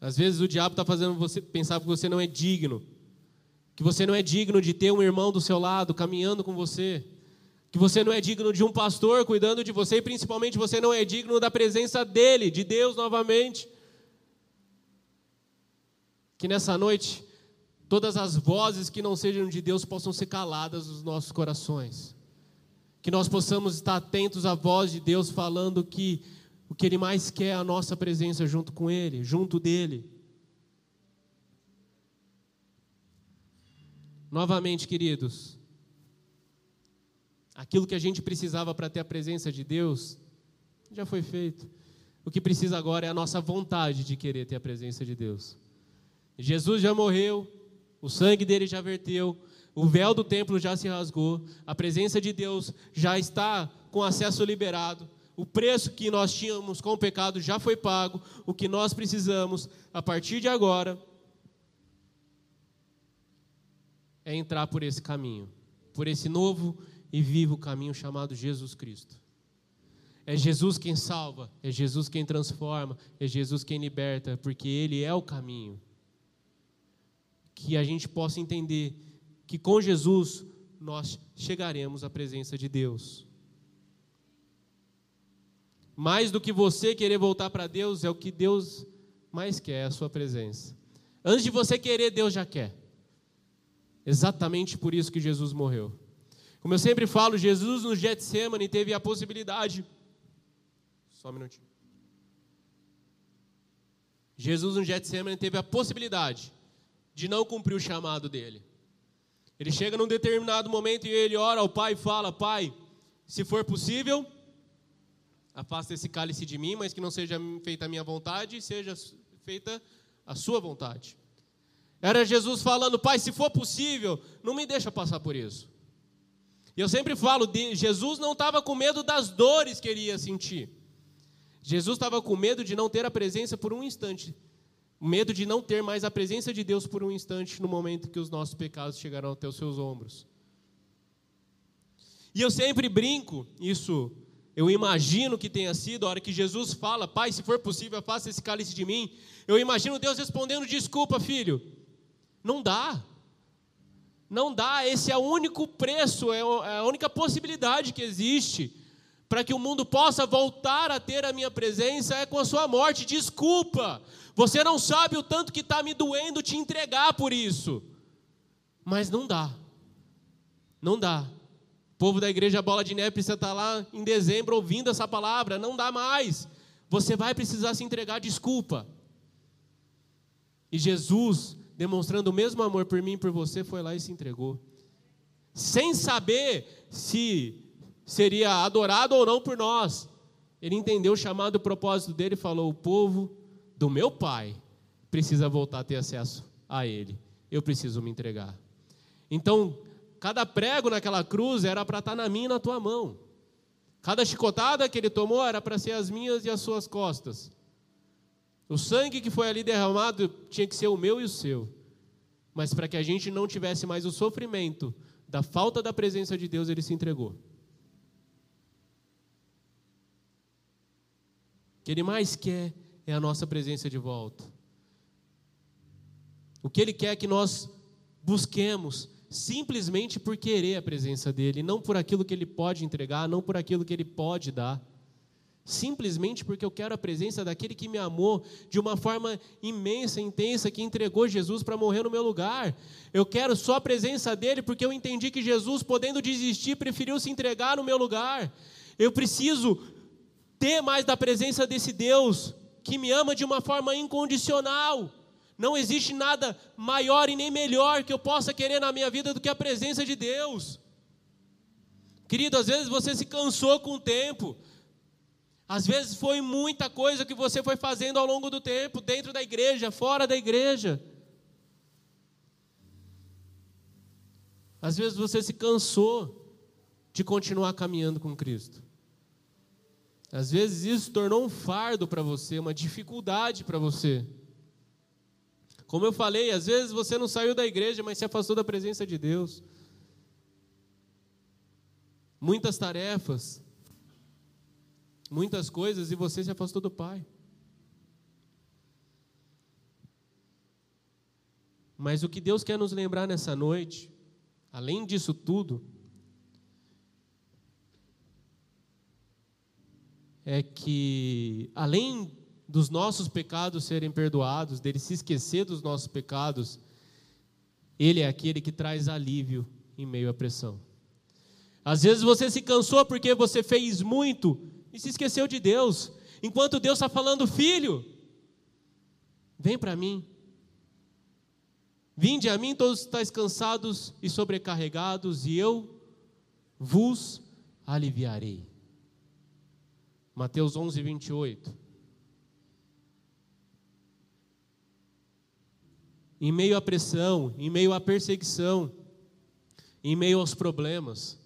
Às vezes o diabo está fazendo você pensar que você não é digno, que você não é digno de ter um irmão do seu lado caminhando com você, que você não é digno de um pastor cuidando de você e principalmente você não é digno da presença dele, de Deus novamente. Que nessa noite todas as vozes que não sejam de Deus possam ser caladas nos nossos corações. Que nós possamos estar atentos à voz de Deus falando que o que Ele mais quer é a nossa presença junto com Ele, junto dEle. Novamente, queridos, aquilo que a gente precisava para ter a presença de Deus já foi feito. O que precisa agora é a nossa vontade de querer ter a presença de Deus. Jesus já morreu, o sangue dele já verteu, o véu do templo já se rasgou, a presença de Deus já está com acesso liberado, o preço que nós tínhamos com o pecado já foi pago, o que nós precisamos a partir de agora é entrar por esse caminho, por esse novo e vivo caminho chamado Jesus Cristo. É Jesus quem salva, é Jesus quem transforma, é Jesus quem liberta, porque Ele é o caminho que a gente possa entender que com Jesus nós chegaremos à presença de Deus. Mais do que você querer voltar para Deus, é o que Deus mais quer, é a sua presença. Antes de você querer, Deus já quer. Exatamente por isso que Jesus morreu. Como eu sempre falo, Jesus no Getsemane teve a possibilidade. Só um minutinho. Jesus no Getsemane teve a possibilidade de não cumprir o chamado dele. Ele chega num determinado momento e ele ora ao Pai e fala: Pai, se for possível, afasta esse cálice de mim, mas que não seja feita a minha vontade, seja feita a sua vontade. Era Jesus falando: Pai, se for possível, não me deixa passar por isso. E eu sempre falo, Jesus não estava com medo das dores que ele ia sentir. Jesus estava com medo de não ter a presença por um instante. Medo de não ter mais a presença de Deus por um instante no momento que os nossos pecados chegarão até os seus ombros. E eu sempre brinco, isso eu imagino que tenha sido a hora que Jesus fala: Pai, se for possível, faça esse cálice de mim. Eu imagino Deus respondendo: Desculpa, filho. Não dá. Não dá. Esse é o único preço, é, é a única possibilidade que existe para que o mundo possa voltar a ter a minha presença é com a sua morte. Desculpa. Você não sabe o tanto que está me doendo te entregar por isso. Mas não dá. Não dá povo da igreja Bola de Neve precisa estar lá em dezembro ouvindo essa palavra. Não dá mais. Você vai precisar se entregar, desculpa. E Jesus, demonstrando o mesmo amor por mim e por você, foi lá e se entregou. Sem saber se seria adorado ou não por nós. Ele entendeu o chamado o propósito dele e falou: O povo do meu pai precisa voltar a ter acesso a ele. Eu preciso me entregar. Então, Cada prego naquela cruz era para estar tá na minha e na tua mão. Cada chicotada que ele tomou era para ser as minhas e as suas costas. O sangue que foi ali derramado tinha que ser o meu e o seu. Mas para que a gente não tivesse mais o sofrimento da falta da presença de Deus, ele se entregou. O que ele mais quer é a nossa presença de volta. O que ele quer é que nós busquemos simplesmente por querer a presença dele, não por aquilo que ele pode entregar, não por aquilo que ele pode dar. Simplesmente porque eu quero a presença daquele que me amou de uma forma imensa, intensa, que entregou Jesus para morrer no meu lugar. Eu quero só a presença dele porque eu entendi que Jesus, podendo desistir, preferiu se entregar no meu lugar. Eu preciso ter mais da presença desse Deus que me ama de uma forma incondicional. Não existe nada maior e nem melhor que eu possa querer na minha vida do que a presença de Deus. Querido, às vezes você se cansou com o tempo. Às vezes foi muita coisa que você foi fazendo ao longo do tempo, dentro da igreja, fora da igreja. Às vezes você se cansou de continuar caminhando com Cristo. Às vezes isso tornou um fardo para você, uma dificuldade para você. Como eu falei, às vezes você não saiu da igreja, mas se afastou da presença de Deus. Muitas tarefas, muitas coisas, e você se afastou do Pai. Mas o que Deus quer nos lembrar nessa noite, além disso tudo, é que, além dos nossos pecados serem perdoados, dele se esquecer dos nossos pecados, ele é aquele que traz alívio em meio à pressão. Às vezes você se cansou porque você fez muito e se esqueceu de Deus, enquanto Deus está falando, filho, vem para mim. Vinde a mim todos estáis cansados e sobrecarregados, e eu vos aliviarei. Mateus 11, 28. em meio à pressão, em meio à perseguição, em meio aos problemas,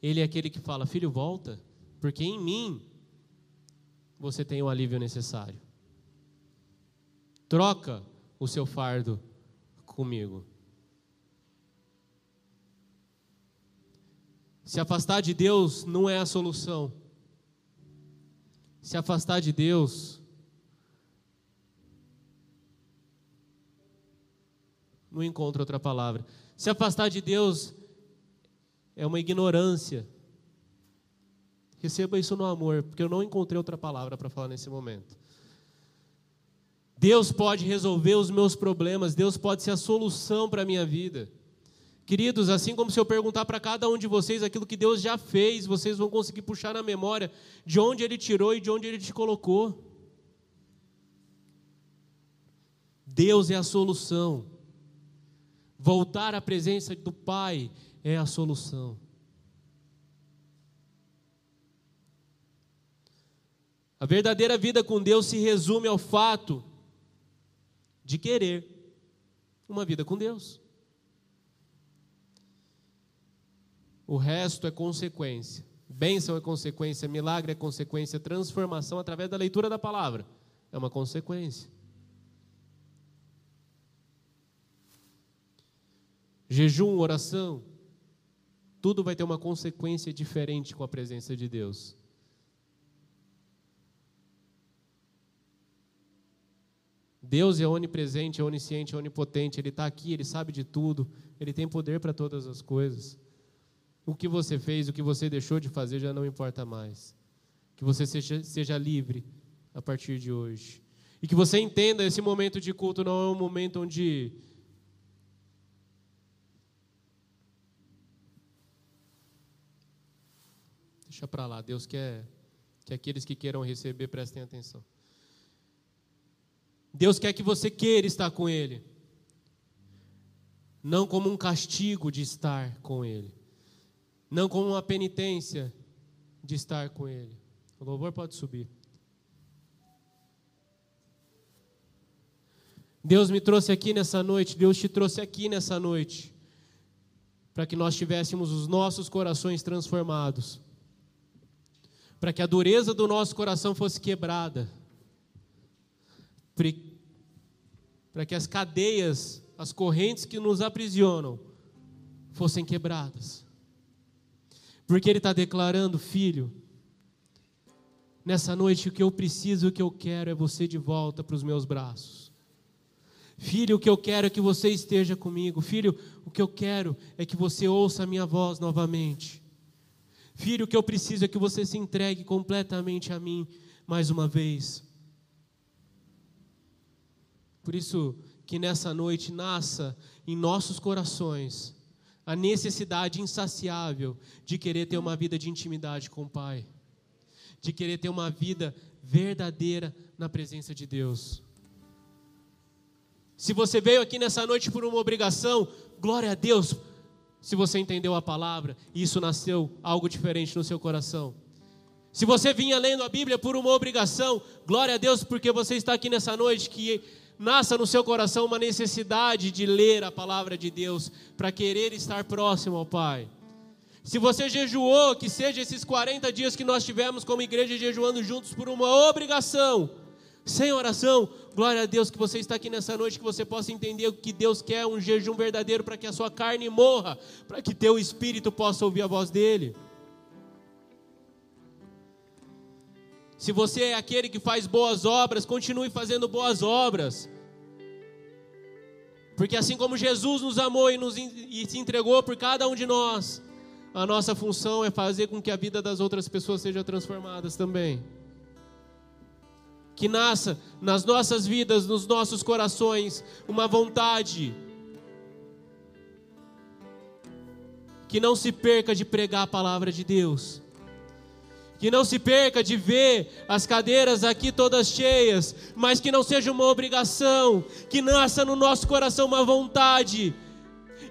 Ele é aquele que fala: Filho, volta, porque em mim você tem o alívio necessário. Troca o seu fardo comigo. Se afastar de Deus não é a solução. Se afastar de Deus não encontro outra palavra. Se afastar de Deus é uma ignorância. Receba isso no amor, porque eu não encontrei outra palavra para falar nesse momento. Deus pode resolver os meus problemas, Deus pode ser a solução para a minha vida. Queridos, assim como se eu perguntar para cada um de vocês aquilo que Deus já fez, vocês vão conseguir puxar na memória de onde Ele tirou e de onde Ele te colocou. Deus é a solução. Voltar à presença do Pai é a solução. A verdadeira vida com Deus se resume ao fato de querer uma vida com Deus. O resto é consequência. Bênção é consequência, milagre é consequência, transformação através da leitura da palavra é uma consequência. Jejum, oração, tudo vai ter uma consequência diferente com a presença de Deus. Deus é onipresente, é onisciente, é onipotente, Ele está aqui, Ele sabe de tudo, Ele tem poder para todas as coisas. O que você fez, o que você deixou de fazer já não importa mais. Que você seja, seja livre a partir de hoje. E que você entenda esse momento de culto não é um momento onde Deixa para lá. Deus quer que aqueles que queiram receber prestem atenção. Deus quer que você queira estar com Ele, não como um castigo de estar com Ele, não como uma penitência de estar com Ele. O louvor pode subir. Deus me trouxe aqui nessa noite, Deus te trouxe aqui nessa noite, para que nós tivéssemos os nossos corações transformados, para que a dureza do nosso coração fosse quebrada, para que as cadeias, as correntes que nos aprisionam, fossem quebradas. Porque Ele está declarando, filho, nessa noite o que eu preciso, o que eu quero é você de volta para os meus braços. Filho, o que eu quero é que você esteja comigo. Filho, o que eu quero é que você ouça a minha voz novamente. Filho, o que eu preciso é que você se entregue completamente a mim mais uma vez. Por isso, que nessa noite nasça em nossos corações a necessidade insaciável de querer ter uma vida de intimidade com o Pai, de querer ter uma vida verdadeira na presença de Deus. Se você veio aqui nessa noite por uma obrigação, glória a Deus, se você entendeu a palavra isso nasceu algo diferente no seu coração. Se você vinha lendo a Bíblia por uma obrigação, glória a Deus, porque você está aqui nessa noite, que nasça no seu coração uma necessidade de ler a palavra de Deus, para querer estar próximo ao Pai. Se você jejuou, que seja esses 40 dias que nós tivemos como igreja jejuando juntos por uma obrigação, sem oração, glória a Deus que você está aqui nessa noite, que você possa entender o que Deus quer, um jejum verdadeiro para que a sua carne morra, para que teu espírito possa ouvir a voz dele. Se você é aquele que faz boas obras, continue fazendo boas obras. Porque assim como Jesus nos amou e, nos, e se entregou por cada um de nós, a nossa função é fazer com que a vida das outras pessoas seja transformadas também que nasça nas nossas vidas, nos nossos corações, uma vontade que não se perca de pregar a palavra de Deus. Que não se perca de ver as cadeiras aqui todas cheias, mas que não seja uma obrigação, que nasça no nosso coração uma vontade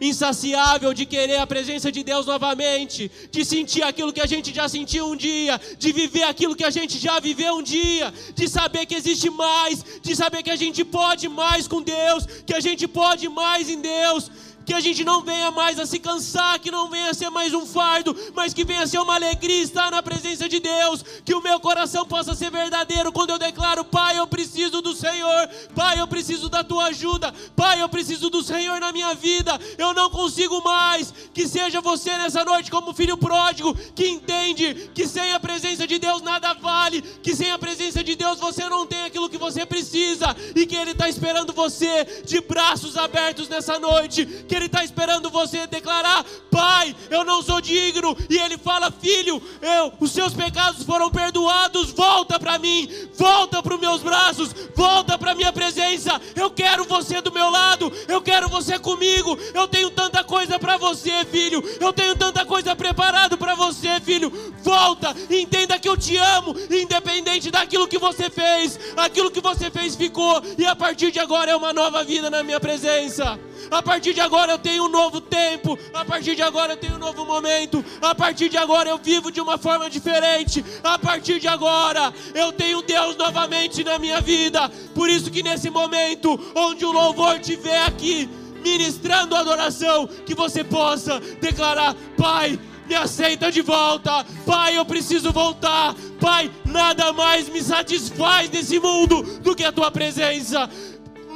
insaciável de querer a presença de Deus novamente, de sentir aquilo que a gente já sentiu um dia, de viver aquilo que a gente já viveu um dia, de saber que existe mais, de saber que a gente pode mais com Deus, que a gente pode mais em Deus, que a gente não venha mais a se cansar, que não venha a ser mais um fardo, mas que venha a ser uma alegria estar na presença de Deus, que o meu coração possa ser verdadeiro quando eu declaro: Pai, eu preciso do Senhor, Pai, eu preciso da tua ajuda, Pai, eu preciso do Senhor na minha vida, eu não consigo mais. Que seja você nessa noite como filho pródigo, que entende que sem a presença de Deus nada vale, que sem a presença de Deus você não tem aquilo que você precisa e que Ele está esperando você de braços abertos nessa noite. Que ele está esperando você declarar: Pai, eu não sou digno. E Ele fala: Filho, eu, os seus pecados foram perdoados. Volta para mim, volta para os meus braços, volta para minha presença. Eu quero você do meu lado, eu quero você comigo. Eu tenho tanta coisa para você, filho. Eu tenho tanta coisa preparado para você, filho. Volta, entenda que eu te amo, independente daquilo que você fez. Aquilo que você fez ficou, e a partir de agora é uma nova vida na minha presença. A partir de agora eu tenho um novo tempo. A partir de agora eu tenho um novo momento. A partir de agora eu vivo de uma forma diferente. A partir de agora eu tenho Deus novamente na minha vida. Por isso que nesse momento onde o louvor estiver aqui ministrando adoração, que você possa declarar: Pai, me aceita de volta. Pai, eu preciso voltar. Pai, nada mais me satisfaz nesse mundo do que a tua presença.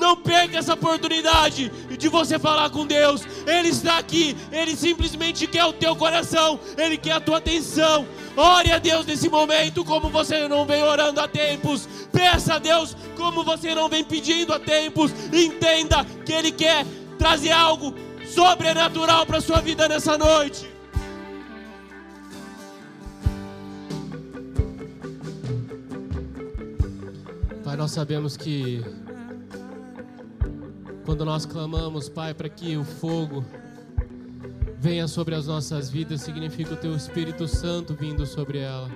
Não perca essa oportunidade de você falar com Deus. Ele está aqui. Ele simplesmente quer o teu coração. Ele quer a tua atenção. Ore a Deus nesse momento, como você não vem orando há tempos. Peça a Deus, como você não vem pedindo há tempos. Entenda que Ele quer trazer algo sobrenatural para a sua vida nessa noite. Pai, nós sabemos que quando nós clamamos, Pai, para que o fogo venha sobre as nossas vidas, significa o Teu Espírito Santo vindo sobre ela.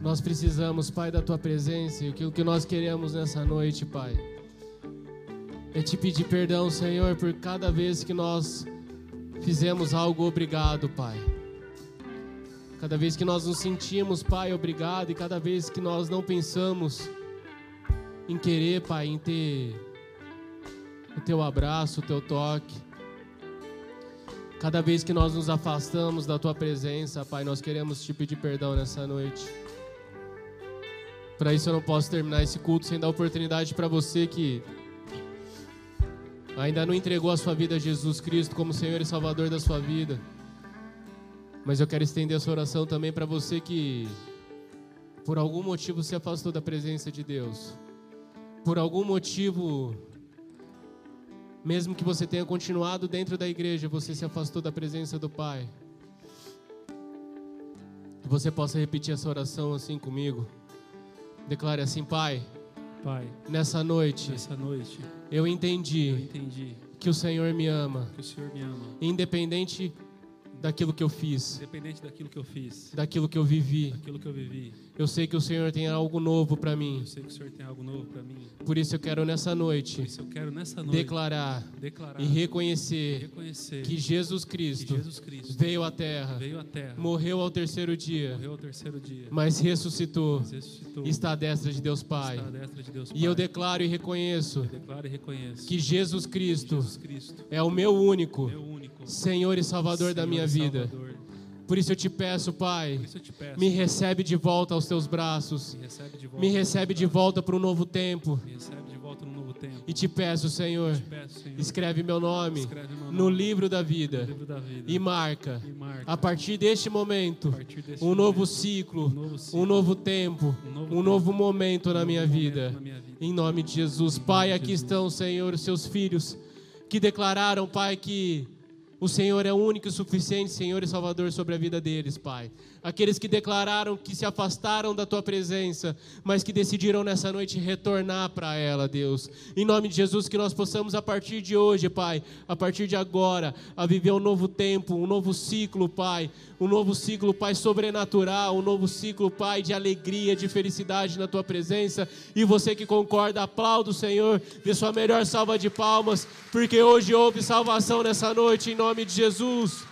Nós precisamos, Pai, da Tua presença e o que nós queremos nessa noite, Pai, é te pedir perdão, Senhor, por cada vez que nós fizemos algo obrigado, Pai. Cada vez que nós nos sentimos, Pai, obrigado, e cada vez que nós não pensamos em querer, Pai, em ter o teu abraço, o teu toque. Cada vez que nós nos afastamos da tua presença, Pai, nós queremos te pedir perdão nessa noite. Para isso eu não posso terminar esse culto sem dar oportunidade para você que ainda não entregou a sua vida a Jesus Cristo como Senhor e Salvador da sua vida. Mas eu quero estender essa oração também para você que por algum motivo se afastou da presença de Deus por algum motivo, mesmo que você tenha continuado dentro da igreja, você se afastou da presença do Pai. Que você possa repetir essa oração assim comigo. Declare assim, Pai. Pai. Nessa noite. Nessa noite. Eu entendi. Eu entendi. Que o Senhor me ama. Que o Senhor me ama. Independente daquilo que eu fiz. Independente daquilo que eu fiz. Daquilo que eu vivi. Daquilo que eu vivi. Eu sei que o Senhor tem algo novo para mim. Eu sei que o Senhor tem algo novo para mim. Por isso eu quero nessa noite. Por isso eu quero nessa noite declarar, declarar e reconhecer, reconhecer que Jesus Cristo, que Jesus Cristo veio à terra, veio à terra, morreu ao terceiro dia, morreu ao terceiro dia, mas ressuscitou, mas ressuscitou está à destra de Deus Pai. Está à destra de Deus Pai. E eu declaro e reconheço, eu declaro e reconheço que Jesus Cristo, Jesus Cristo é o meu único, meu único Senhor e Salvador Senhor da minha vida. Salvador. Por isso eu te peço, Pai, te peço, me recebe de volta aos teus braços. Me recebe de volta, me recebe de volta para um novo tempo. Novo tempo. E te peço, Senhor, te peço, Senhor escreve meu nome, escreve meu nome no, livro da vida, livro da vida e, marca, e marca, a partir deste momento, deste um, momento novo ciclo, um novo ciclo, um novo tempo, um novo, um novo momento, na, minha momento vida. na minha vida. Em nome de Jesus. Pai, aqui Jesus. estão, Senhor, os seus filhos que declararam, Pai, que o Senhor é único e suficiente, Senhor e Salvador, sobre a vida deles, Pai. Aqueles que declararam que se afastaram da tua presença, mas que decidiram nessa noite retornar para ela, Deus. Em nome de Jesus, que nós possamos a partir de hoje, Pai, a partir de agora, a viver um novo tempo, um novo ciclo, Pai. Um novo ciclo, Pai, sobrenatural, um novo ciclo, Pai, de alegria, de felicidade na tua presença. E você que concorda, aplauda o Senhor, dê sua melhor salva de palmas, porque hoje houve salvação nessa noite, em nome de Jesus.